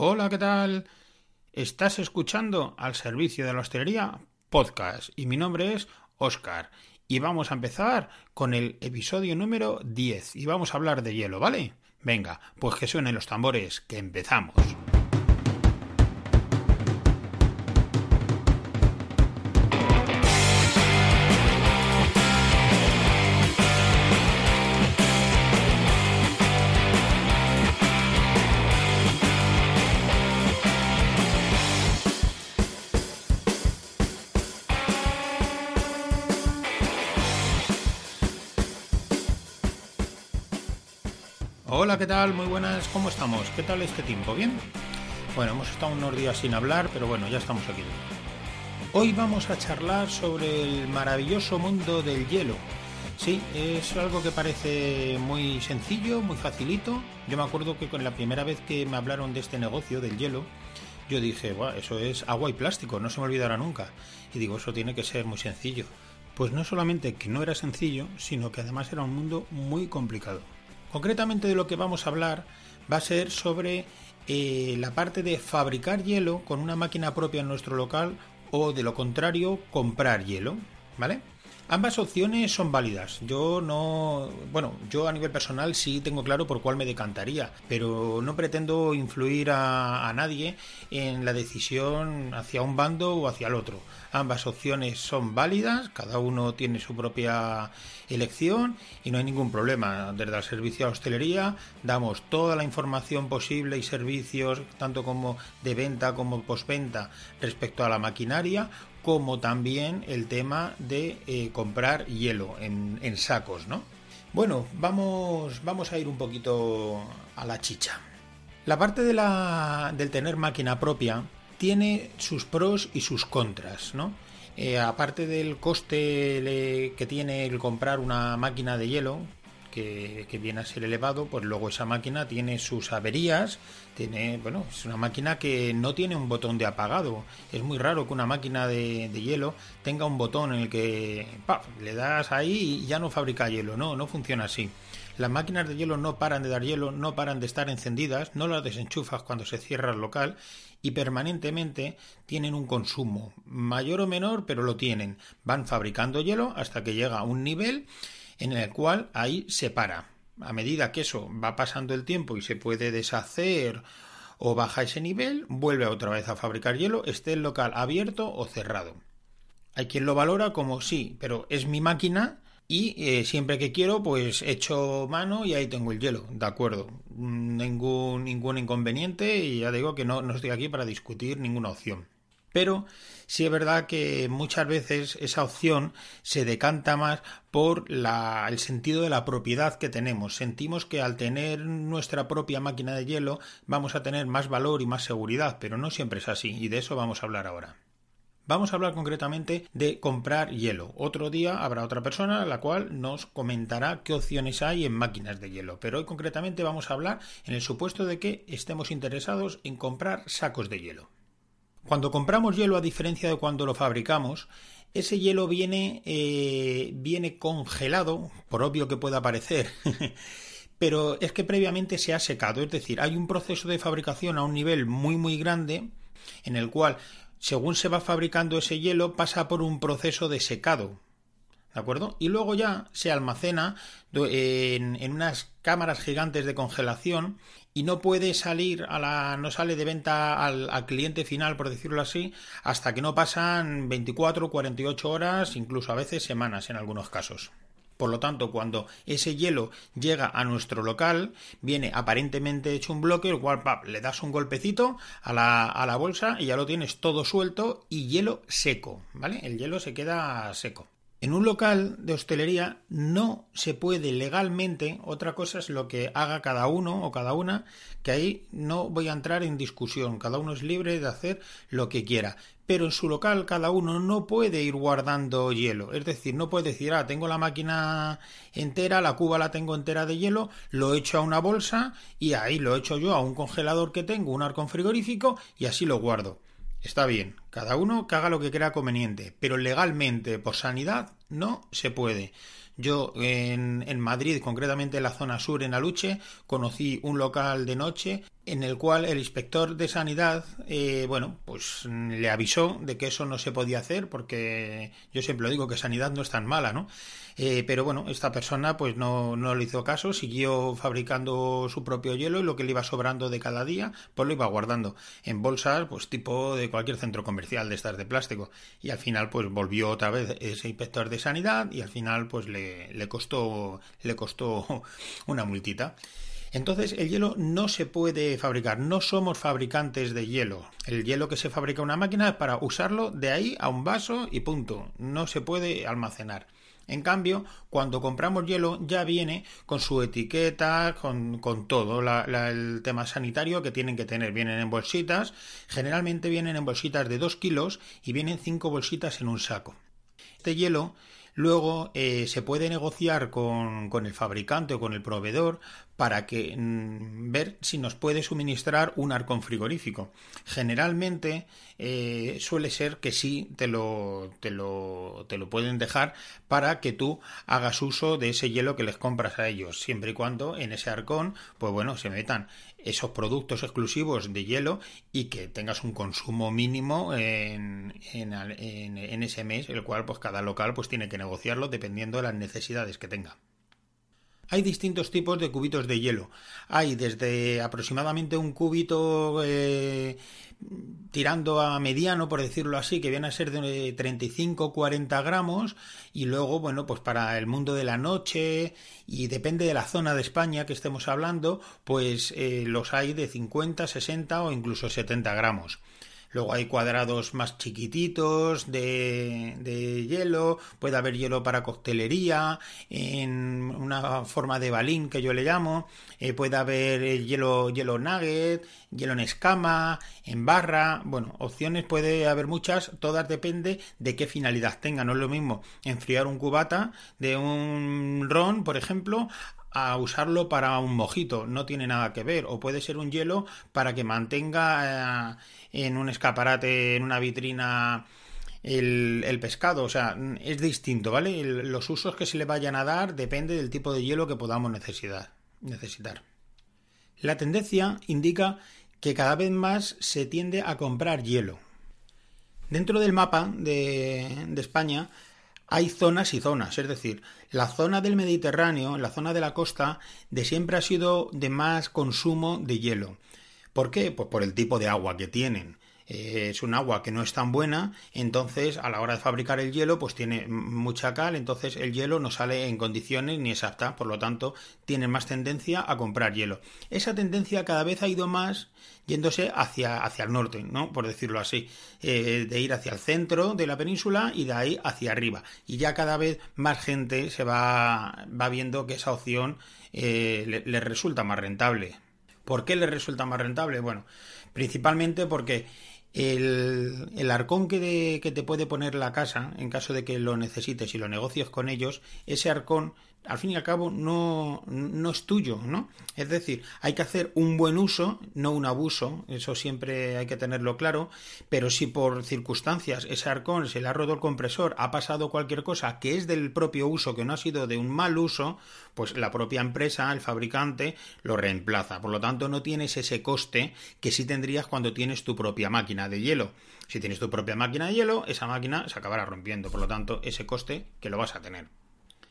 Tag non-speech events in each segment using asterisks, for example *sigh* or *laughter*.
Hola, ¿qué tal? Estás escuchando al servicio de la hostelería podcast y mi nombre es Oscar y vamos a empezar con el episodio número 10 y vamos a hablar de hielo, ¿vale? Venga, pues que suenen los tambores, que empezamos. Hola, ¿qué tal? Muy buenas, ¿cómo estamos? ¿Qué tal este tiempo? ¿Bien? Bueno, hemos estado unos días sin hablar, pero bueno, ya estamos aquí. Hoy vamos a charlar sobre el maravilloso mundo del hielo. Sí, es algo que parece muy sencillo, muy facilito. Yo me acuerdo que con la primera vez que me hablaron de este negocio del hielo, yo dije, eso es agua y plástico, no se me olvidará nunca. Y digo, eso tiene que ser muy sencillo. Pues no solamente que no era sencillo, sino que además era un mundo muy complicado. Concretamente de lo que vamos a hablar va a ser sobre eh, la parte de fabricar hielo con una máquina propia en nuestro local o de lo contrario comprar hielo, ¿vale? Ambas opciones son válidas. Yo no, bueno, yo a nivel personal sí tengo claro por cuál me decantaría, pero no pretendo influir a, nadie en la decisión hacia un bando o hacia el otro. Ambas opciones son válidas, cada uno tiene su propia elección y no hay ningún problema. Desde el servicio de hostelería damos toda la información posible y servicios, tanto como de venta como postventa, respecto a la maquinaria como también el tema de eh, comprar hielo en, sacos, ¿no? Bueno, vamos, vamos a ir un poquito a la chicha. La parte de la, del tener máquina propia tiene sus pros y sus contras, ¿no? Eh, aparte del coste que tiene el comprar una máquina de hielo, que, viene a ser elevado, pues luego esa máquina tiene sus averías, tiene, bueno, es una máquina que no tiene un botón de apagado. Es muy raro que una máquina de, de hielo tenga un botón en el que le das ahí y ya no fabrica hielo. No, no funciona así. Las máquinas de hielo no paran de dar hielo, no paran de estar encendidas, no las desenchufas cuando se cierra el local y permanentemente tienen un consumo mayor o menor, pero lo tienen. Van fabricando hielo hasta que llega a un nivel en el cual ahí se para. A medida que eso va pasando el tiempo y se puede deshacer o baja ese nivel, vuelve otra vez a fabricar hielo, esté el local abierto o cerrado. Hay quien lo valora como sí, pero es mi máquina y eh, siempre que quiero pues echo mano y ahí tengo el hielo, de acuerdo. Ningún, ningún inconveniente y ya digo que no, no estoy aquí para discutir ninguna opción. Pero sí es verdad que muchas veces esa opción se decanta más por el sentido de la propiedad que tenemos. Sentimos que al tener nuestra propia máquina de hielo vamos a tener más valor y más seguridad, pero no siempre es así y de eso vamos a hablar ahora. Vamos a hablar concretamente de comprar hielo. Otro día habrá otra persona la cual nos comentará qué opciones hay en máquinas de hielo. Pero hoy concretamente vamos a hablar en el supuesto de que estemos interesados en comprar sacos de hielo. Cuando compramos hielo, a diferencia de cuando lo fabricamos, ese hielo viene, eh, viene congelado, por obvio que pueda parecer, *laughs* pero es que previamente se ha secado. Es decir, hay un proceso de fabricación a un nivel muy muy grande en el cual según se va fabricando ese hielo, pasa por un proceso de secado. ¿De acuerdo? Y luego ya se almacena en, en, unas cámaras gigantes de congelación y no puede salir a la. no sale de venta al, cliente final, por decirlo así, hasta que no pasan 24, 48 horas, incluso a veces semanas en algunos casos. Por lo tanto, cuando ese hielo llega a nuestro local, viene aparentemente hecho un bloque, el cual le das un golpecito a la, a la bolsa y ya lo tienes todo suelto y hielo seco, ¿vale? El hielo se queda seco. En un local de hostelería no se puede legalmente, otra cosa es lo que haga cada uno o cada una, que ahí no voy a entrar en discusión, cada uno es libre de hacer lo que quiera, pero en su local cada uno no puede ir guardando hielo, es decir, no puede decir, ah, tengo la máquina entera, la cuba la tengo entera de hielo, lo echo a una bolsa y ahí lo echo yo a un congelador que tengo, un arcón frigorífico y así lo guardo. Está bien, cada uno que haga lo que crea conveniente, pero legalmente, por sanidad, no se puede. Yo en, en, Madrid, concretamente en la zona sur, en Aluche, conocí un local de noche en el cual el inspector de sanidad, eh, bueno, pues le avisó de que eso no se podía hacer porque yo siempre lo digo que sanidad no es tan mala, ¿no? Eh, pero bueno, esta persona pues no, no le hizo caso, siguió fabricando su propio hielo y lo que le iba sobrando de cada día, pues lo iba guardando en bolsas, pues tipo de cualquier centro comercial de estas de plástico. Y al final pues volvió otra vez ese inspector de sanidad y al final pues le, le costó, le costó *laughs* una multita. Entonces el hielo no se puede fabricar, no somos fabricantes de hielo. El hielo que se fabrica en una máquina es para usarlo de ahí a un vaso y punto. No se puede almacenar. En cambio, cuando compramos hielo ya viene con su etiqueta, con, con todo el tema sanitario que tienen que tener. Vienen en bolsitas, generalmente vienen en bolsitas de 2 kilos y vienen 5 bolsitas en un saco. Este hielo luego eh, se puede negociar con, con, el fabricante o con el proveedor para que mm, ver si nos puede suministrar un arcón frigorífico. Generalmente eh, suele ser que sí te lo, te, lo, te lo pueden dejar para que tú hagas uso de ese hielo que les compras a ellos, siempre y cuando en ese arcón, pues bueno, se metan esos productos exclusivos de hielo y que tengas un consumo mínimo en, en, en, en ese mes, el cual pues cada local pues tiene que negociarlo dependiendo de las necesidades que tenga. Hay distintos tipos de cubitos de hielo. Hay desde aproximadamente un cúbito eh, tirando a mediano, por decirlo así, que viene a ser de 35-40 gramos, y luego, bueno, pues para el mundo de la noche, y depende de la zona de España que estemos hablando, pues eh, los hay de 50, 60 o incluso 70 gramos. Luego hay cuadrados más chiquititos de, de, hielo, puede haber hielo para coctelería, en una forma de balín que yo le llamo, eh, puede haber hielo, hielo nugget, hielo en escama, en barra, bueno, opciones puede haber muchas, todas depende de qué finalidad tenga, no es lo mismo enfriar un cubata de un ron, por ejemplo, a usarlo para un mojito, no tiene nada que ver, o puede ser un hielo para que mantenga eh, en un escaparate, en una vitrina el, el, pescado, o sea, es distinto, ¿vale? Los usos que se le vayan a dar depende del tipo de hielo que podamos necesitar. necesitar. La tendencia indica que cada vez más se tiende a comprar hielo. Dentro del mapa de España hay zonas y zonas, es decir, la zona del Mediterráneo, la zona de la costa, de siempre ha sido de más consumo de hielo. ¿Por qué? Pues por el tipo de agua que tienen. Eh, es un agua que no es tan buena, entonces a la hora de fabricar el hielo pues tiene mucha cal, entonces el hielo no sale en condiciones ni exactas, por lo tanto tienen más tendencia a comprar hielo. Esa tendencia cada vez ha ido más yéndose hacia, hacia el norte, ¿no? Por decirlo así, eh, de ir hacia el centro de la península y de ahí hacia arriba. Y ya cada vez más gente se va, va viendo que esa opción eh, le, le resulta más rentable. ¿Por qué le resulta más rentable? Bueno, principalmente porque el, arcón que, que, te puede poner la casa, en caso de que lo necesites y lo negocies con ellos, ese arcón al fin y al cabo no, no es tuyo, ¿no? Es decir, hay que hacer un buen uso, no un abuso, eso siempre hay que tenerlo claro, pero si por circunstancias ese arcón se le ha roto el compresor, ha pasado cualquier cosa que es del propio uso, que no ha sido de un mal uso, pues la propia empresa, el fabricante, lo reemplaza. Por lo tanto, no tienes ese coste que sí tendrías cuando tienes tu propia máquina de hielo. Si tienes tu propia máquina de hielo, esa máquina se acabará rompiendo. Por lo tanto, ese coste que lo vas a tener.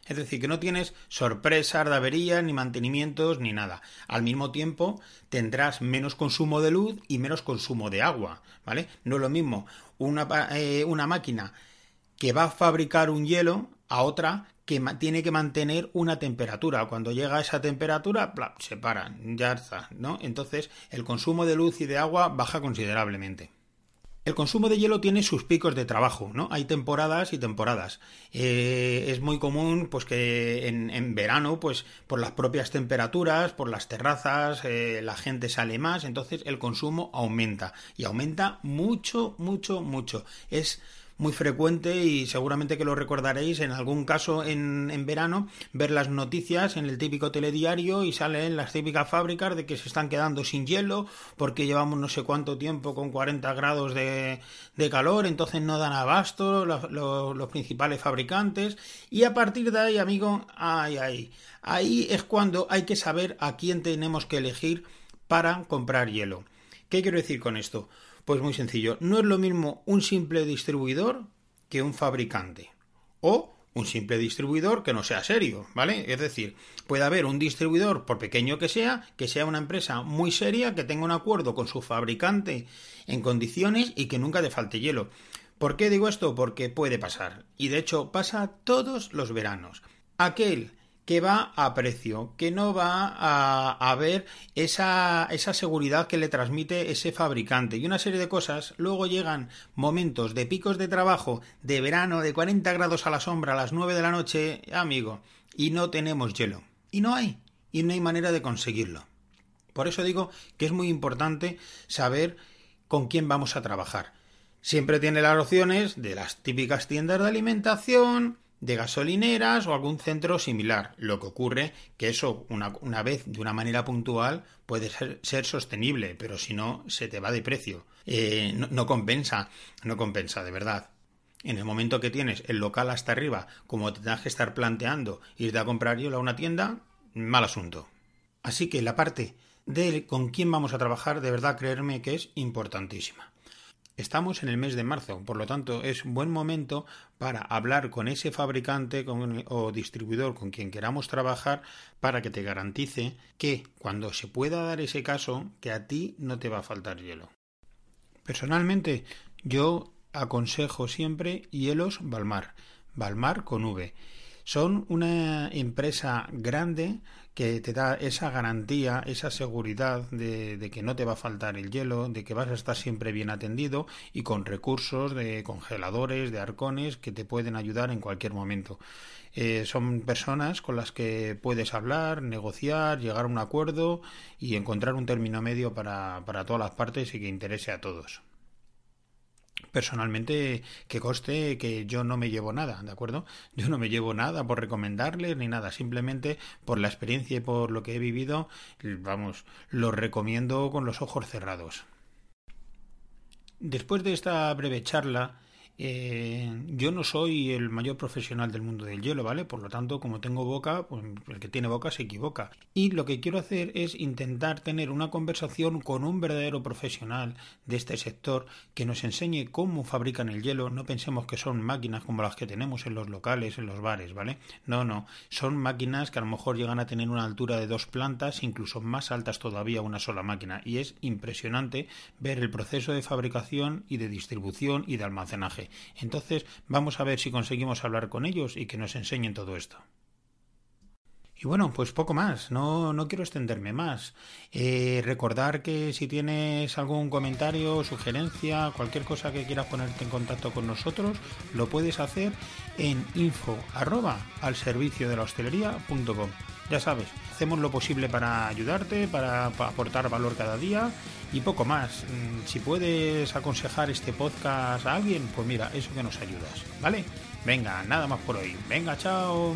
Es decir, que no tienes sorpresas de averías, ni mantenimientos, ni nada. Al mismo tiempo, tendrás menos consumo de luz y menos consumo de agua, ¿vale? No es lo mismo una, eh, máquina que va a fabricar un hielo a otra que tiene que mantener una temperatura. Cuando llega a esa temperatura, se para, ya está, ¿no? Entonces, el consumo de luz y de agua baja considerablemente. El consumo de hielo tiene sus picos de trabajo, ¿no? Hay temporadas y temporadas. Eh, es muy común, pues, que en, verano, pues, por las propias temperaturas, por las terrazas, eh, la gente sale más, entonces el consumo aumenta. Y aumenta mucho, mucho, mucho. Es muy frecuente y seguramente que lo recordaréis en algún caso en, en verano, ver las noticias en el típico telediario y salen las típicas fábricas de que se están quedando sin hielo porque llevamos no sé cuánto tiempo con 40 grados de, de calor, entonces no dan abasto los, los, principales fabricantes y a partir de ahí, amigo, ay, ay, ahí es cuando hay que saber a quién tenemos que elegir para comprar hielo. ¿Qué quiero decir con esto? Pues muy sencillo, no es lo mismo un simple distribuidor que un fabricante. O un simple distribuidor que no sea serio, ¿vale? Es decir, puede haber un distribuidor, por pequeño que sea, que sea una empresa muy seria, que tenga un acuerdo con su fabricante en condiciones y que nunca le falte hielo. ¿Por qué digo esto? Porque puede pasar. Y de hecho pasa todos los veranos. Aquel que va a precio, que no va a, ver esa, esa seguridad que le transmite ese fabricante y una serie de cosas. Luego llegan momentos de picos de trabajo de verano de 40 grados a la sombra a las 9 de la noche, amigo, y no tenemos hielo. Y no hay, y no hay manera de conseguirlo. Por eso digo que es muy importante saber con quién vamos a trabajar. Siempre tiene las opciones de las típicas tiendas de alimentación, de gasolineras o algún centro similar. Lo que ocurre que eso una, una vez de una manera puntual puede ser, ser, sostenible, pero si no se te va de precio. Eh, no, no, compensa, no compensa de verdad. En el momento que tienes el local hasta arriba, como te tengas que estar planteando irte a comprar hielo a una tienda, mal asunto. Así que la parte de con quién vamos a trabajar, de verdad creerme que es importantísima. Estamos en el mes de marzo, por lo tanto es buen momento para hablar con ese fabricante o distribuidor con quien queramos trabajar para que te garantice que cuando se pueda dar ese caso, que a ti no te va a faltar hielo. Personalmente, yo aconsejo siempre hielos Balmar, Balmar con V. Son una empresa grande que te da esa garantía, esa seguridad de, que no te va a faltar el hielo, de que vas a estar siempre bien atendido y con recursos de congeladores, de arcones que te pueden ayudar en cualquier momento. Eh, son personas con las que puedes hablar, negociar, llegar a un acuerdo y encontrar un término medio para, para todas las partes y que interese a todos personalmente que coste que yo no me llevo nada, ¿de acuerdo? Yo no me llevo nada por recomendarles ni nada, simplemente por la experiencia y por lo que he vivido, vamos, lo recomiendo con los ojos cerrados. Después de esta breve charla, eh, yo no soy el mayor profesional del mundo del hielo, ¿vale? Por lo tanto, como tengo boca, pues el que tiene boca se equivoca. Y lo que quiero hacer es intentar tener una conversación con un verdadero profesional de este sector que nos enseñe cómo fabrican el hielo. No pensemos que son máquinas como las que tenemos en los locales, en los bares, ¿vale? No, no. Son máquinas que a lo mejor llegan a tener una altura de dos plantas, incluso más altas todavía una sola máquina. Y es impresionante ver el proceso de fabricación y de distribución y de almacenaje. Entonces, vamos a ver si conseguimos hablar con ellos y que nos enseñen todo esto. Y bueno, pues poco más, no, no quiero extenderme más. Eh, recordar que si tienes algún comentario, sugerencia, cualquier cosa que quieras ponerte en contacto con nosotros, lo puedes hacer en info al servicio de la hostelería.com. Ya sabes, hacemos lo posible para ayudarte, para, aportar valor cada día y poco más. Mm, si puedes aconsejar este podcast a alguien, pues mira, eso que nos ayudas, ¿vale? Venga, nada más por hoy. Venga, chao.